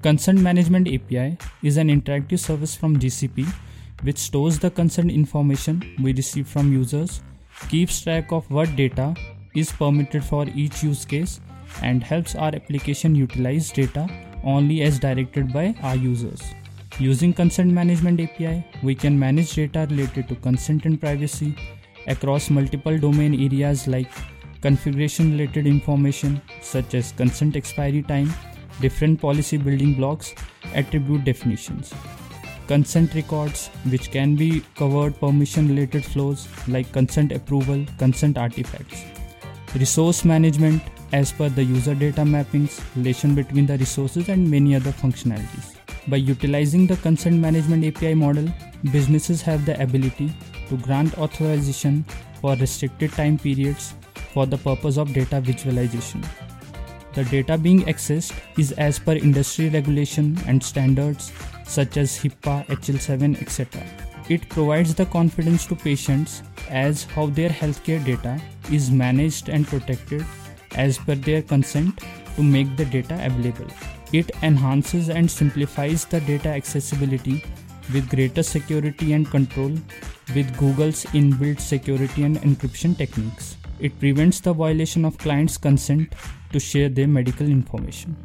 Consent Management API is an interactive service from GCP which stores the consent information we receive from users, keeps track of what data is permitted for each use case, and helps our application utilize data only as directed by our users. Using Consent Management API, we can manage data related to consent and privacy across multiple domain areas like configuration related information such as consent expiry time, different policy building blocks, attribute definitions. Consent records, which can be covered permission related flows like consent approval, consent artifacts. Resource management, as per the user data mappings, relation between the resources, and many other functionalities. By utilizing the consent management API model, businesses have the ability to grant authorization for restricted time periods for the purpose of data visualization. The data being accessed is as per industry regulation and standards such as HIPAA, HL7, etc. It provides the confidence to patients as how their healthcare data is managed and protected as per their consent to make the data available. It enhances and simplifies the data accessibility with greater security and control with Google's inbuilt security and encryption techniques. It prevents the violation of clients' consent to share their medical information.